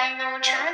宛如春